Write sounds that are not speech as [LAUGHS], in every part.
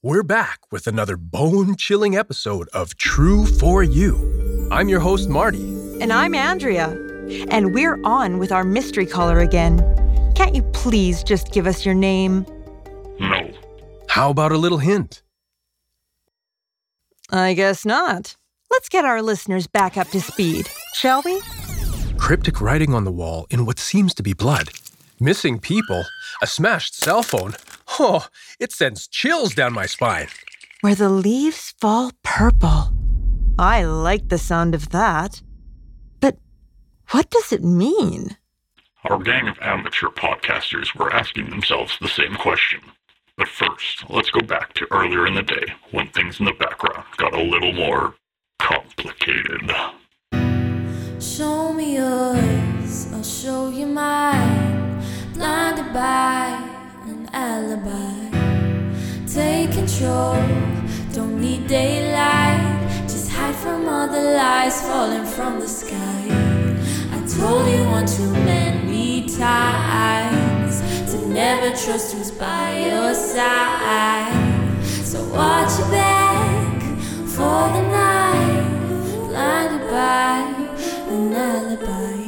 We're back with another bone chilling episode of True for You. I'm your host, Marty. And I'm Andrea. And we're on with our mystery caller again. Can't you please just give us your name? No. How about a little hint? I guess not. Let's get our listeners back up to speed, shall we? Cryptic writing on the wall in what seems to be blood. Missing people. A smashed cell phone. Oh, it sends chills down my spine. Where the leaves fall purple. I like the sound of that. But what does it mean? Our gang of amateur podcasters were asking themselves the same question. But first, let's go back to earlier in the day when things in the background got a little more complicated. Show me yours, I'll show you mine. Blinded by an alibi. Take control, don't need daylight. Just hide from all the lies falling from the sky. I told you one too many times to never trust who's by your side. So watch your back for the night, blinded by an alibi.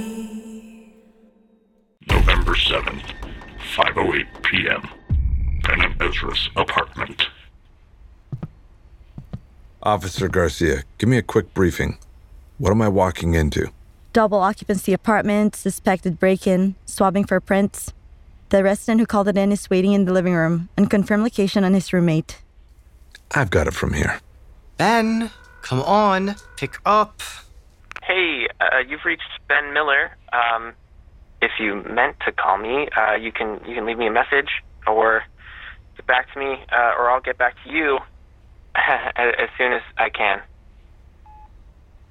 November 7th, 5.08 p.m. Ben and Ezra's apartment. Officer Garcia, give me a quick briefing. What am I walking into? Double occupancy apartment, suspected break in, swabbing for prints. The resident who called it in is waiting in the living room and confirmed location on his roommate. I've got it from here. Ben, come on, pick up. Hey, uh, you've reached Ben Miller. Um, if you meant to call me, uh, you can you can leave me a message or get back to me, uh, or I'll get back to you [LAUGHS] as as soon as I can.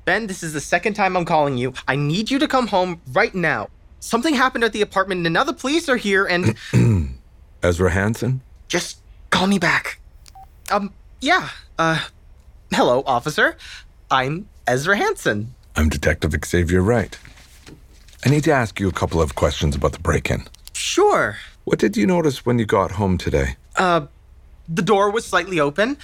Ben, this is the second time I'm calling you. I need you to come home right now. Something happened at the apartment and now the police are here and [CLEARS THROAT] Ezra Hansen? just call me back. Um, yeah. Uh, hello, officer. I'm Ezra Hansen. I'm Detective Xavier Wright. I need to ask you a couple of questions about the break in. Sure. What did you notice when you got home today? Uh, the door was slightly open.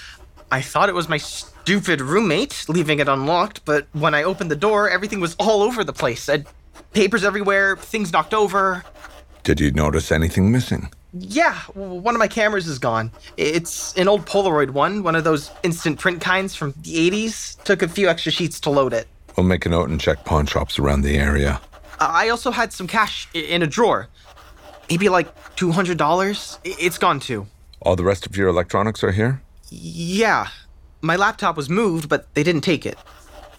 I thought it was my stupid roommate leaving it unlocked, but when I opened the door, everything was all over the place. Uh, papers everywhere, things knocked over. Did you notice anything missing? Yeah, one of my cameras is gone. It's an old Polaroid one, one of those instant print kinds from the 80s. Took a few extra sheets to load it. We'll make a note and check pawn shops around the area. Uh, I also had some cash in a drawer. Maybe like $200. It's gone too. All the rest of your electronics are here? Yeah, my laptop was moved, but they didn't take it.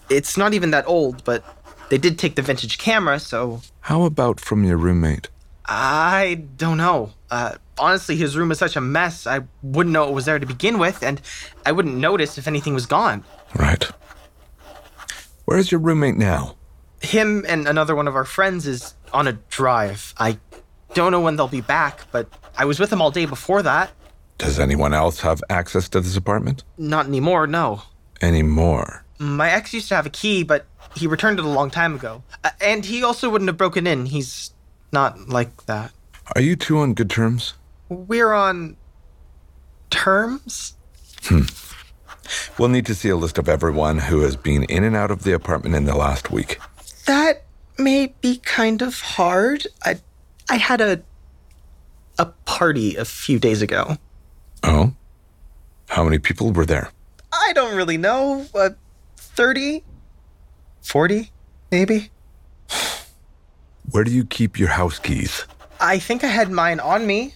It's not even that old, but they did take the vintage camera, so How about from your roommate? I don't know. Uh, honestly, his room is such a mess, I wouldn't know it was there to begin with, and I wouldn't notice if anything was gone. Right. Where's your roommate now? Him and another one of our friends is on a drive. I don't know when they'll be back, but I was with them all day before that. Does anyone else have access to this apartment? Not anymore, no. Anymore. My ex used to have a key, but he returned it a long time ago. Uh, and he also wouldn't have broken in. He's not like that. Are you two on good terms? We're on terms? Hmm. We'll need to see a list of everyone who has been in and out of the apartment in the last week. That may be kind of hard. I I had a a party a few days ago. Oh? How many people were there? I don't really know. Uh, 30? 40? Maybe? Where do you keep your house keys? I think I had mine on me.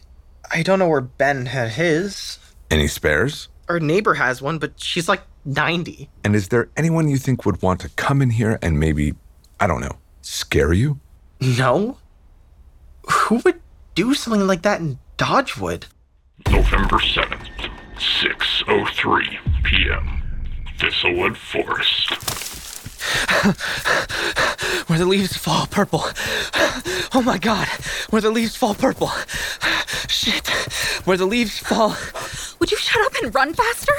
I don't know where Ben had his. Any spares? Our neighbor has one, but she's like 90. And is there anyone you think would want to come in here and maybe, I don't know, scare you? No? Who would do something like that in Dodgewood? November 7th, 6.03 p.m. Thistlewood Forest. [LAUGHS] Where the leaves fall purple. Oh my god. Where the leaves fall purple. Shit. Where the leaves fall. Would you shut up and run faster?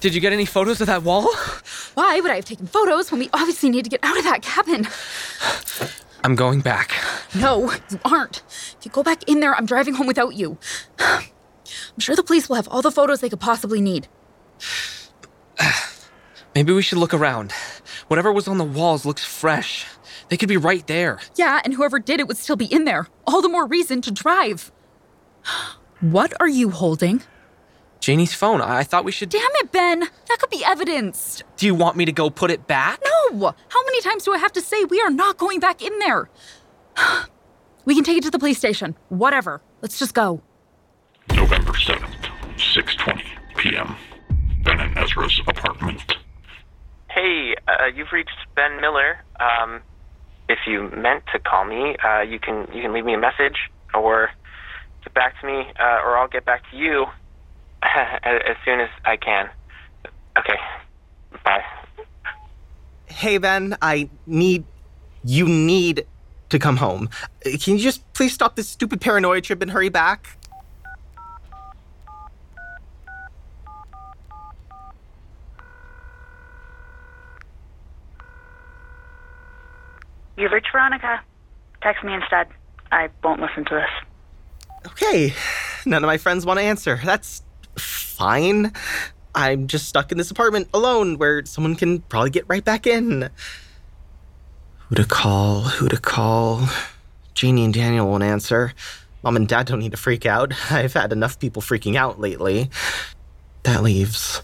Did you get any photos of that wall? Why would I have taken photos when we obviously need to get out of that cabin? I'm going back. No, you aren't. If you go back in there, I'm driving home without you. I'm sure the police will have all the photos they could possibly need. [SIGHS] Maybe we should look around. Whatever was on the walls looks fresh. They could be right there. Yeah, and whoever did it would still be in there. All the more reason to drive. [GASPS] What are you holding? Janie's phone. I I thought we should. Damn it, Ben. That could be evidence. Do you want me to go put it back? No! How many times do I have to say we are not going back in there? [SIGHS] we can take it to the police station. Whatever. Let's just go. November 7th, 6:20 p.m. Ben and Ezra's apartment. Hey, uh, you've reached Ben Miller. Um, if you meant to call me, uh, you can you can leave me a message or get back to me, uh, or I'll get back to you [LAUGHS] as as soon as I can. Okay. Bye. Hey, Ben, I need. You need to come home. Uh, Can you just please stop this stupid paranoia trip and hurry back? You've reached Veronica. Text me instead. I won't listen to this. Okay, none of my friends want to answer. That's fine. I'm just stuck in this apartment alone where someone can probably get right back in. Who to call? Who to call? Janie and Daniel won't answer. Mom and Dad don't need to freak out. [LAUGHS] I've had enough people freaking out lately. That leaves.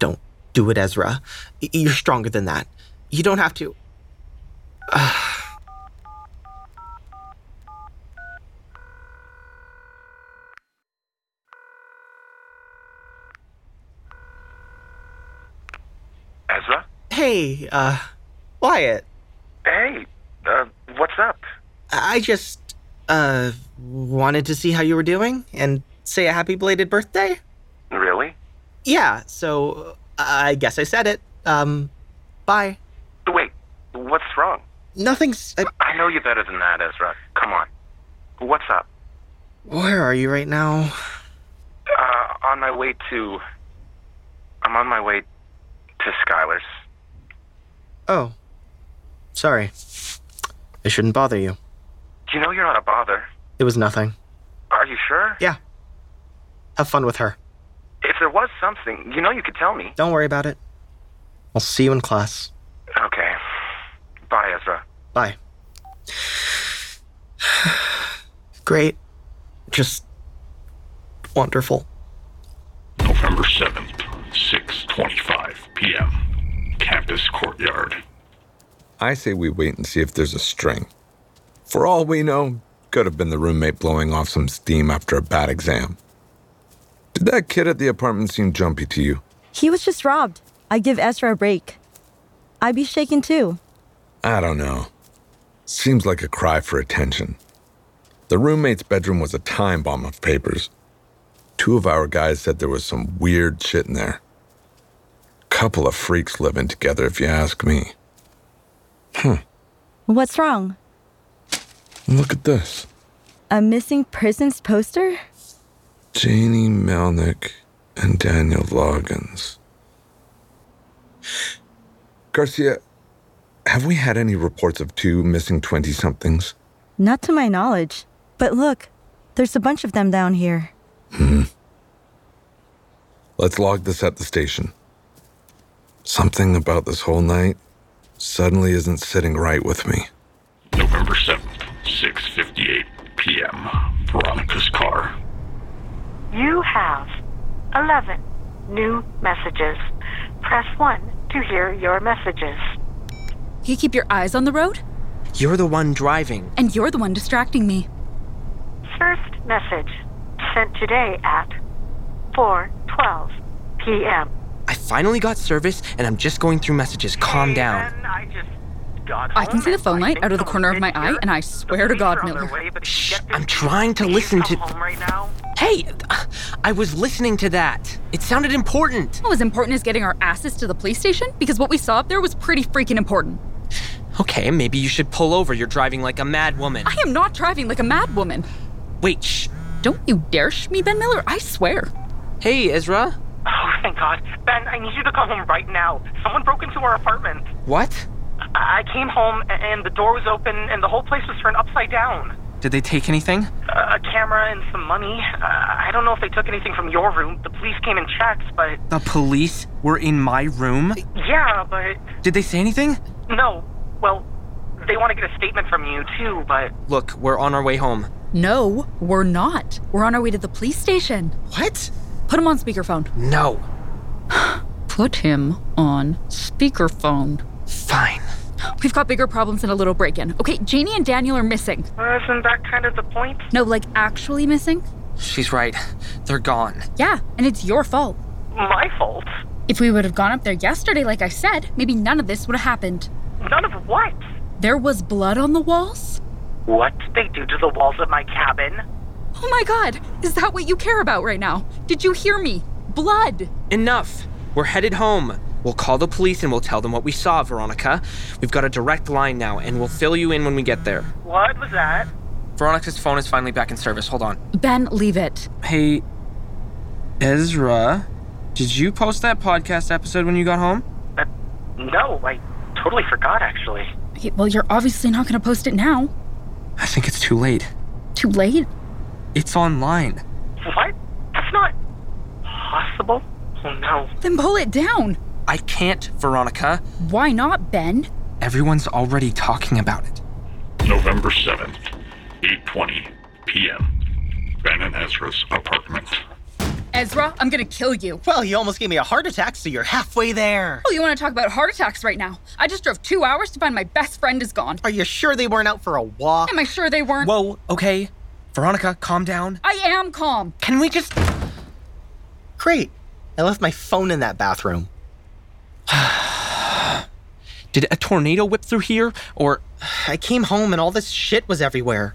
Don't do it, Ezra. You're stronger than that. You don't have to. Ezra? [SIGHS] Ah. Hey, uh, Wyatt. Hey, uh, what's up? I just, uh, wanted to see how you were doing and say a happy belated birthday. Really? Yeah, so I guess I said it. Um, bye. Wait, what's wrong? Nothing's. I, I know you better than that, Ezra. Come on. What's up? where are you right now? Uh, on my way to. I'm on my way to Skylar's. Oh, sorry. I shouldn't bother you. Do you know you're not a bother. It was nothing. Are you sure? Yeah. Have fun with her. If there was something, you know you could tell me. Don't worry about it. I'll see you in class. Okay. Bye, Ezra. Bye. [SIGHS] Great. Just wonderful. November 7th, 6:25 p.m. Campus courtyard. I say we wait and see if there's a string. For all we know, could have been the roommate blowing off some steam after a bad exam. Did that kid at the apartment seem jumpy to you? He was just robbed. I'd give Ezra a break. I'd be shaken too. I don't know. Seems like a cry for attention. The roommate's bedroom was a time bomb of papers. Two of our guys said there was some weird shit in there. Couple of freaks living together, if you ask me. Huh. What's wrong? Look at this. A missing persons poster? Janie Melnick and Daniel Loggins. Garcia, have we had any reports of two missing 20 somethings? Not to my knowledge. But look, there's a bunch of them down here. Hmm. Let's log this at the station. Something about this whole night suddenly isn't sitting right with me. November 7th, 6:58 p.m. Veronica's car. You have 11 new messages. Press 1 to hear your messages. You keep your eyes on the road, You're the one driving. and you're the one distracting me. First message sent today at 4:12 p.m. I finally got service and I'm just going through messages. Calm down. I just got I can see the phone light out of the corner of my eye, and I swear to God, are on their Miller. way, but if you Shh, I'm trying to listen to- right? Hey, I was listening to that. It sounded important. What was important is getting our asses to the police station because what we saw up there was pretty freaking important. Okay, maybe you should pull over. You're driving like a mad woman. I am not driving like a mad woman. Wait, shh. Don't you dare sh me, Ben Miller. I swear. Hey, Ezra. Oh, thank God. Ben, I need you to come home right now. Someone broke into our apartment. What? I I came home and the door was open and the whole place was turned upside down. Did they take anything? A camera and some money. Uh, I don't know if they took anything from your room. The police came and checked, but The police were in my room? yeah, but Did they say anything? no. Well, they want to get a statement from you too, but Look, we're on our way home. No, we're not. We're on our way to the police station. What? Put him on speakerphone. No. [GASPS] Put him on speakerphone. Fine. We've got bigger problems than a little break in. Okay, Janie and Daniel are missing. isn't that kind of the point? No, like actually missing? She's right. They're gone. Yeah, and it's your fault. My fault. If we would have gone up there yesterday, like I said, maybe none of this would have happened. None of what? There was blood on the walls? What did they do to the walls of my cabin? Oh my god, is that what you care about right now? Did you hear me? Blood! Enough. We're headed home. We'll call the police and we'll tell them what we saw, Veronica. We've got a direct line now, and we'll fill you in when we get there. What was that? Veronica's phone is finally back in service. Hold on. Ben, leave it. Hey, Ezra, did you post that podcast episode when you got home? Uh, no, I totally forgot actually. Okay, Well, you're obviously not gonna post it now. I think it's too late. Too late? It's online. What? That's not possible. Oh no. Then pull it down. I can't, Veronica. Why not, Ben? Everyone's already talking about it. November 7th, 8:20 p.m. Ben and Ezra's apartment. Ezra, I'm gonna kill you. Well, you almost gave me a heart attack, so you're halfway there. Oh, you wanna talk about heart attacks right now? I just drove two hours to find my best friend is gone. Are you sure they weren't out for a walk? Am I sure they weren't? Whoa, okay. Veronica, calm down. I am calm. Can we just. Great. I left my phone in that bathroom. [SIGHS] Did a tornado whip through here? Or. I came home and all this shit was everywhere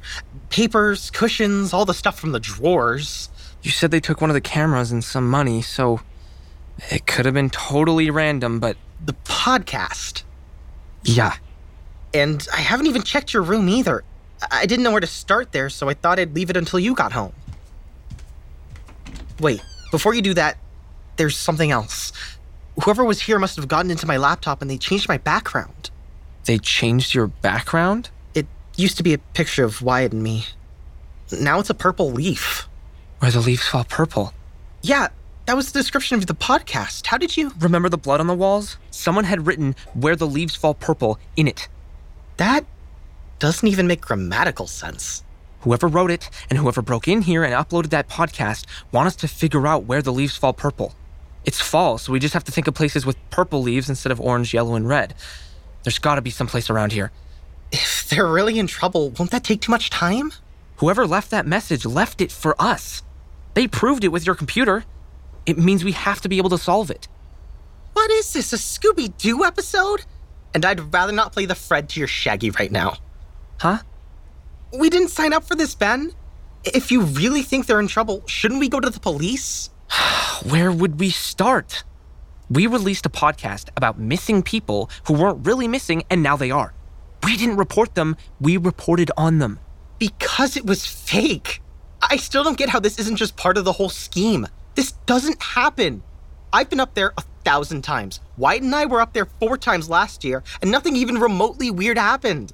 papers, cushions, all the stuff from the drawers. You said they took one of the cameras and some money, so. It could have been totally random, but. The podcast. Yeah. And I haven't even checked your room either. I didn't know where to start there, so I thought I'd leave it until you got home. Wait, before you do that, there's something else. Whoever was here must have gotten into my laptop and they changed my background. They changed your background? It used to be a picture of Wyatt and me. Now it's a purple leaf. Where the leaves fall purple. Yeah, that was the description of the podcast. How did you? Remember the blood on the walls? Someone had written where the leaves fall purple in it. That doesn't even make grammatical sense. Whoever wrote it and whoever broke in here and uploaded that podcast want us to figure out where the leaves fall purple. It's fall, so we just have to think of places with purple leaves instead of orange, yellow, and red. There's gotta be some place around here. If they're really in trouble, won't that take too much time? Whoever left that message left it for us. They proved it with your computer. It means we have to be able to solve it. What is this, a Scooby Doo episode? And I'd rather not play the Fred to your Shaggy right now. Huh? We didn't sign up for this, Ben. If you really think they're in trouble, shouldn't we go to the police? [SIGHS] Where would we start? We released a podcast about missing people who weren't really missing and now they are. We didn't report them, we reported on them. Because it was fake. I still don't get how this isn't just part of the whole scheme. This doesn't happen. I've been up there a thousand times. Wyatt and I were up there four times last year, and nothing even remotely weird happened.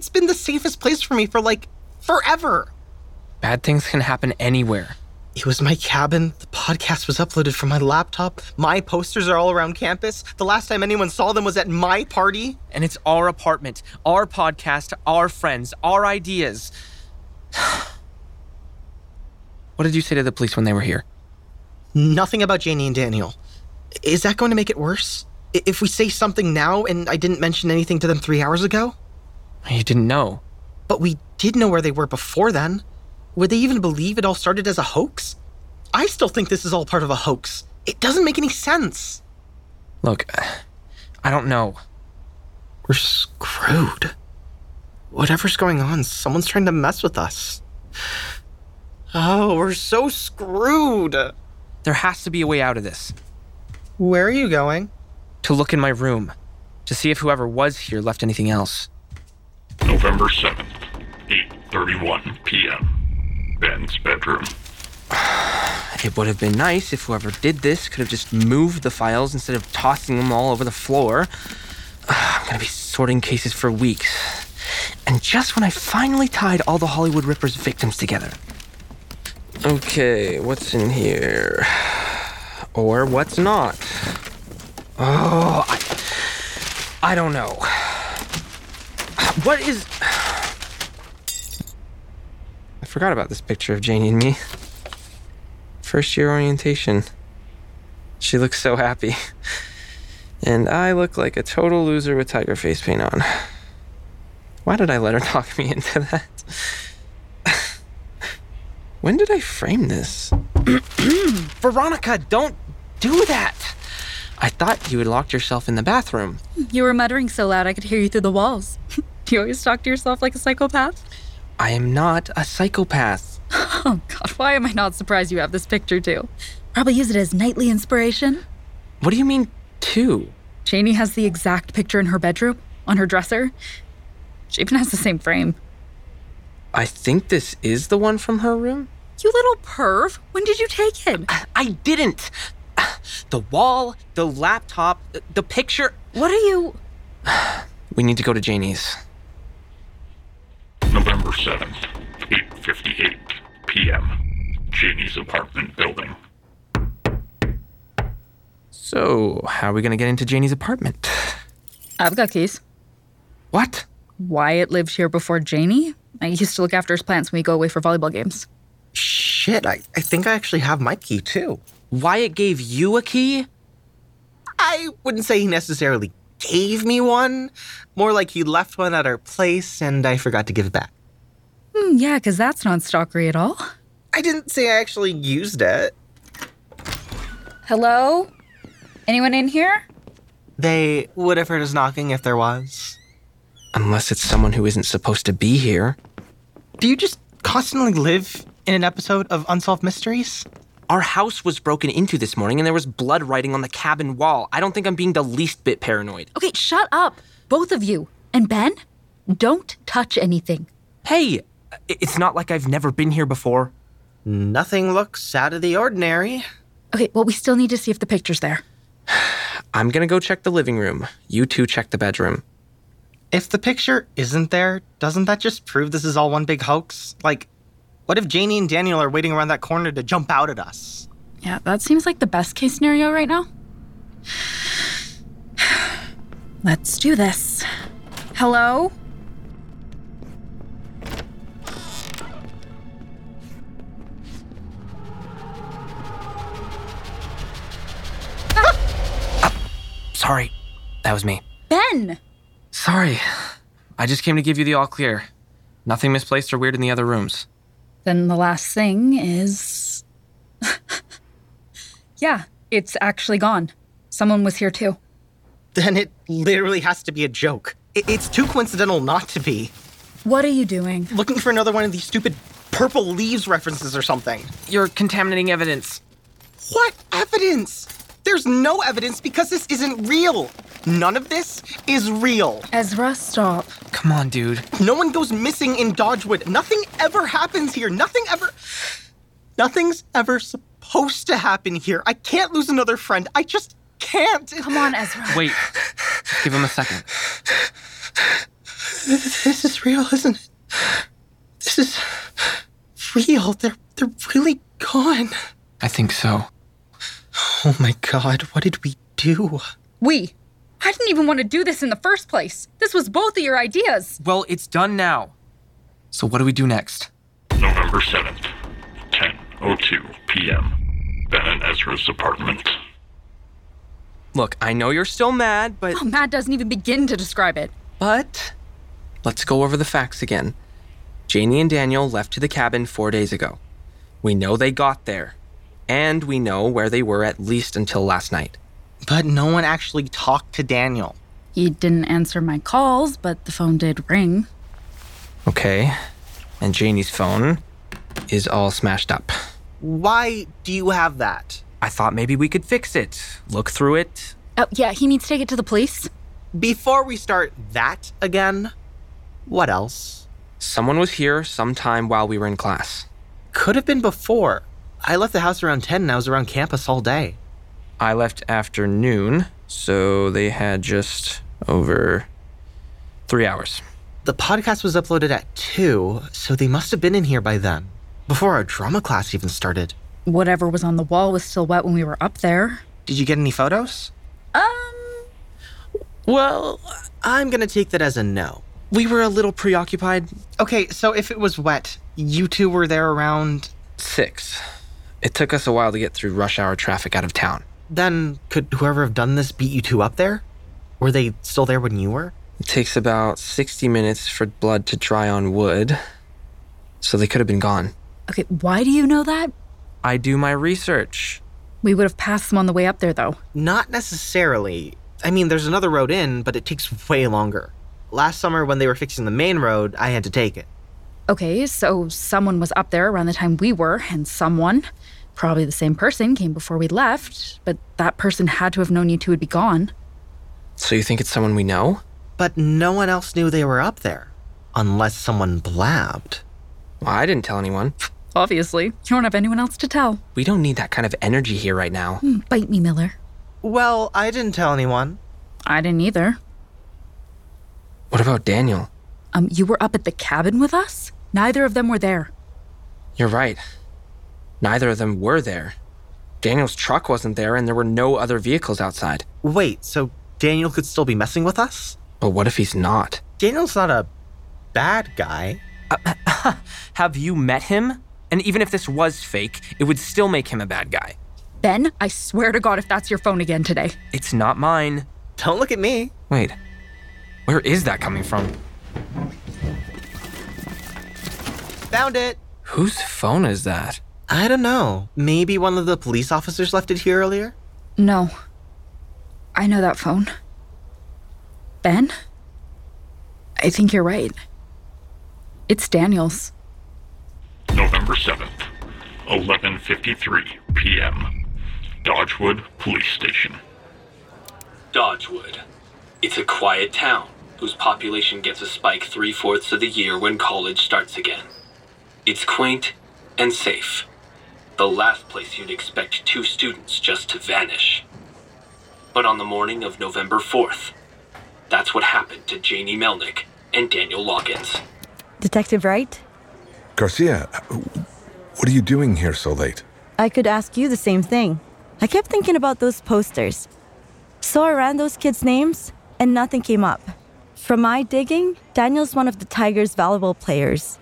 It's been the safest place for me for like forever. Bad things can happen anywhere. It was my cabin. The podcast was uploaded from my laptop. My posters are all around campus. The last time anyone saw them was at my party. And it's our apartment, our podcast, our friends, our ideas. [SIGHS] what did you say to the police when they were here? Nothing about Janie and Daniel. Is that going to make it worse? If we say something now and I didn't mention anything to them three hours ago? You didn't know. But we did know where they were before then. Would they even believe it all started as a hoax? I still think this is all part of a hoax. It doesn't make any sense. Look, [SIGHS] I don't know. We're screwed. Whatever's going on, someone's trying to mess with us. Oh, we're so screwed. There has to be a way out of this. Where are you going? To look in my room, to see if whoever was here left anything else. November 7th, 8:31 p.m. Ben's bedroom. [SIGHS] It would have been nice if whoever did this could have just moved the files instead of tossing them all over the floor. [SIGHS] I'm gonna be sorting cases for weeks. And just when I finally tied all the Hollywood Rippers victims together. Okay, what's in here? [SIGHS] Or what's not? Oh, I, I don't know. What is. I forgot about this picture of Janie and me. First year orientation. She looks so happy. And I look like a total loser with tiger face paint on. Why did I let her [LAUGHS] talk me into that? when did I frame this? [CLEARS THROAT] Veronica, don't do that! I thought you had locked yourself in the bathroom. You were muttering so loud I could hear you through the walls. [LAUGHS] Do you always talk to yourself like a psychopath? I am not a psychopath. [LAUGHS] Oh god, why am I not surprised you have this picture too? Probably use it as nightly inspiration. What do you mean, two? Janie has the exact picture in her bedroom, on her dresser. She even has the same frame. I think this is the one from her room. You little perv. When did you take it? I didn't. The wall, the laptop, the picture. What are you. [SIGHS] We need to go to Janie's. November 7th, 8:58 p.m. Janie's apartment building. So, how are we gonna get into Janie's apartment? I've got keys. What? Wyatt lived here before Janie. I used to look after his plants when we go away for volleyball games. Shit, I, I think I actually have my key too. Wyatt gave you a key? I wouldn't say he necessarily gave me one. More like he left one at our place and I forgot to give it back. Hmm, yeah, because that's not stalkery at all. I didn't say I actually used it. Hello? Anyone in here? They would have heard us knocking if there was. Unless it's someone who isn't supposed to be here. Do you just constantly live in an episode of Unsolved Mysteries? Our house was broken into this morning and there was blood writing on the cabin wall. I don't think I'm being the least bit paranoid. Okay, shut up. Both of you. And Ben, don't touch anything. Hey, it's not like I've never been here before. Nothing looks out of the ordinary. Okay, well, we still need to see if the picture's there. [SIGHS] I'm gonna go check the living room. You two check the bedroom. If the picture isn't there, doesn't that just prove this is all one big hoax? Like, what if Janie and Daniel are waiting around that corner to jump out at us? Yeah, that seems like the best case scenario right now. [SIGHS] Let's do this. Hello? [GASPS] Sorry, that was me. Ben! Sorry. I just came to give you the all clear. Nothing misplaced or weird in the other rooms. Then the last thing is. [LAUGHS] yeah, it's actually gone. Someone was here too. Then it literally has to be a joke. It's too coincidental not to be. What are you doing? Looking for another one of these stupid purple leaves references or something. You're contaminating evidence. What evidence? There's no evidence because this isn't real. None of this is real. Ezra, stop. Come on, dude. No one goes missing in Dodgewood. Nothing ever happens here. Nothing ever. Nothing's ever supposed to happen here. I can't lose another friend. I just can't. Come on, Ezra. Wait. Give him a second. This is real, isn't it? This is real. They're they're really gone. I think so. Oh my god, what did we do? We. I didn't even want to do this in the first place. This was both of your ideas. Well, it's done now. So what do we do next? November 7th, 10:02 p.m. Ben and Ezra's apartment. Look, I know you're still mad, but Oh, Matt doesn't even begin to describe it. but let's go over the facts again. Janie and Daniel left to the cabin 4 days ago. We know they got there, and we know where they were at least until last night. But no one actually talked to Daniel. He didn't answer my calls, but the phone did ring. Okay. And Janie's phone is all smashed up. Why do you have that? I thought maybe we could fix it. Look through it. Oh, yeah, he needs to take it to the police. Before we start that again, what else? Someone was here sometime while we were in class. Could have been before. I left the house around 10 and I was around campus all day. I left after noon, so they had just over three hours. The podcast was uploaded at 2, so they must have been in here by then, before our drama class even started. Whatever was on the wall was still wet when we were up there. Did you get any photos? Um, Well, I'm gonna take that as a no. We were a little preoccupied. Okay, so if it was wet, you two were there around. Six. It took us a while to get through rush hour traffic out of town. Then could whoever have done this beat you two up there? Were they still there when you were? It takes about 60 minutes for blood to dry on wood, so they could have been gone. okay, why do you know that? I do my research. We would have passed them on the way up there, though. Not necessarily. I mean, there's another road in, but it takes way longer. Last summer, when they were fixing the main road, I had to take it. Okay, so someone was up there around the time we were, and someone, probably the same person, came before we left, but that person had to have known you two would be gone. So you think it's someone we know? But no one else knew they were up there. Unless someone blabbed. Well, I didn't tell anyone. Obviously, you don't have anyone else to tell. We don't need that kind of energy here right now. Hmm, bite me, Miller. Well, I didn't tell anyone. I didn't either. What about Daniel? Um, you were up at the cabin with us? Neither of them were there. You're right. Neither of them were there. Daniel's truck wasn't there, and there were no other vehicles outside. Wait, so Daniel could still be messing with us? But what if he's not? Daniel's not a bad guy. Uh, uh, [LAUGHS] have you met him? And even if this was fake, it would still make him a bad guy. Ben, I swear to God if that's your phone again today. It's not mine. Don't look at me. Wait, where is that coming from? Found it. Whose phone is that? I don't know. Maybe one of the police officers left it here earlier? No. I know that phone. Ben? I think you're right. It's Daniel's. November 7th, 11:53 p.m. Dodgewood Police Station. Dodgewood. It's a quiet town whose population gets a spike three fourths of the year when college starts again. It's quaint and safe. The last place you'd expect two students just to vanish. But on the morning of November 4th, that's what happened to Janie Melnick and Daniel Loggins. Detective Wright? Garcia, uh, what are you doing here so late? I could ask you the same thing. I kept thinking about those posters. So I ran those kids' names, and nothing came up. From my digging, Daniel's one of the Tigers' valuable players.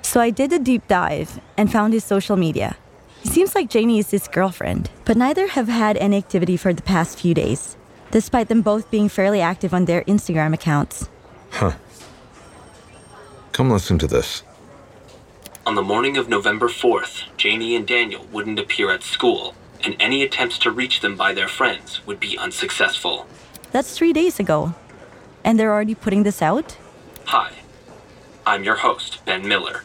So I did a deep dive and found his social media. It seems like Janie is his girlfriend, but neither have had any activity for the past few days, despite them both being fairly active on their Instagram accounts. Huh. Come listen to this. On the morning of November 4th, Janie and Daniel wouldn't appear at school, and any attempts to reach them by their friends would be unsuccessful. That's three days ago. And they're already putting this out? Hi, I'm your host, Ben Miller,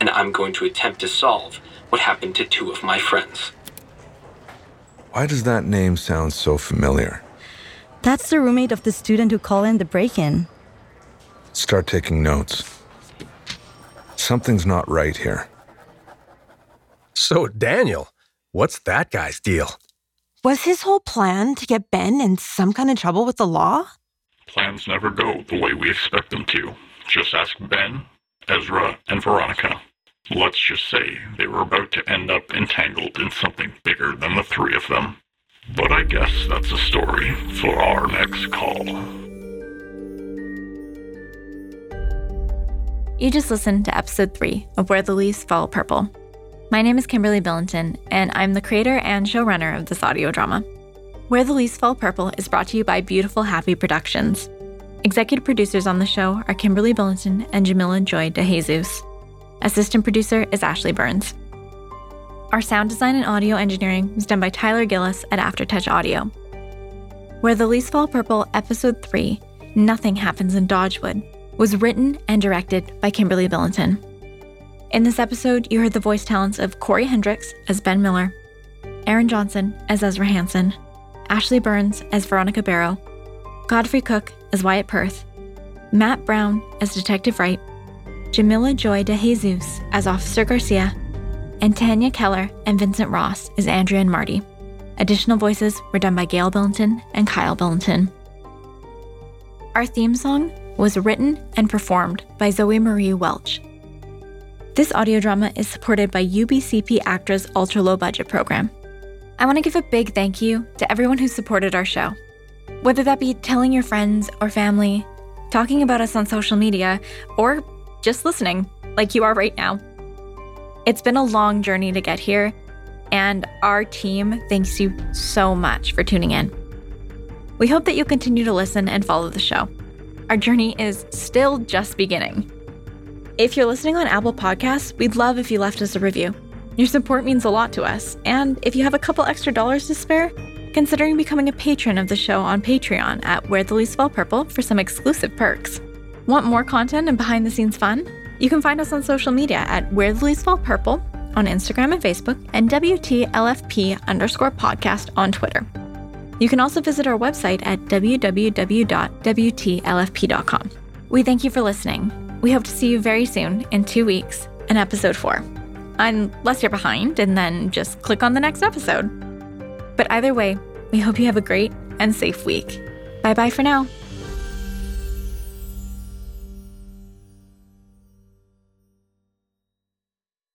and I'm going to attempt to solve what happened to two of my friends. Why does that name sound so familiar? That's the roommate of the student who called in the break in. Start taking notes. Something's not right here. So, Daniel, what's that guy's deal? Was his whole plan to get Ben in some kind of trouble with the law? Plans never go the way we expect them to. Just ask Ben, Ezra, and Veronica. Let's just say they were about to end up entangled in something bigger than the three of them. But I guess that's a story for our next call. You just listened to episode 3 of Where the Leaves Fall Purple. My name is Kimberly Billington, and I'm the creator and showrunner of this audio drama. Where the Leaves Fall Purple is brought to you by Beautiful Happy Productions. Executive producers on the show are Kimberly Billington and Jamila Joy DeJesus. Assistant producer is Ashley Burns. Our sound design and audio engineering was done by Tyler Gillis at Aftertouch Audio. Where the Leaves Fall Purple, Episode 3, Nothing Happens in Dodgewood, was written and directed by Kimberly Billington. In this episode, you heard the voice talents of Corey Hendricks as Ben Miller, Aaron Johnson as Ezra Hansen, Ashley Burns as Veronica Barrow, Godfrey Cook as Wyatt Perth, Matt Brown as Detective Wright, Jamila Joy DeJesus as Officer Garcia, and Tanya Keller and Vincent Ross as Andrea and Marty. Additional voices were done by Gail Billington and Kyle Billington. Our theme song, was written and performed by Zoe Marie Welch. This audio drama is supported by UBCP ACTRA's ultra low budget program. I want to give a big thank you to everyone who supported our show. Whether that be telling your friends or family, talking about us on social media, or just listening, like you are right now. It's been a long journey to get here, and our team thanks you so much for tuning in. We hope that you'll continue to listen and follow the show. Our journey is still just beginning. If you're listening on Apple Podcasts, we'd love if you left us a review. Your support means a lot to us, and if you have a couple extra dollars to spare, considering becoming a patron of the show on Patreon at Where the Leaves Fall Purple for some exclusive perks. Want more content and behind the scenes fun? You can find us on social media at Where the Leaves Fall Purple on Instagram and Facebook, and WTLFP underscore podcast on Twitter. You can also visit our website at www.wtlfp.com. We thank you for listening. We hope to see you very soon in two weeks in episode four. Unless you're behind, and then just click on the next episode. But either way, we hope you have a great and safe week. Bye bye for now.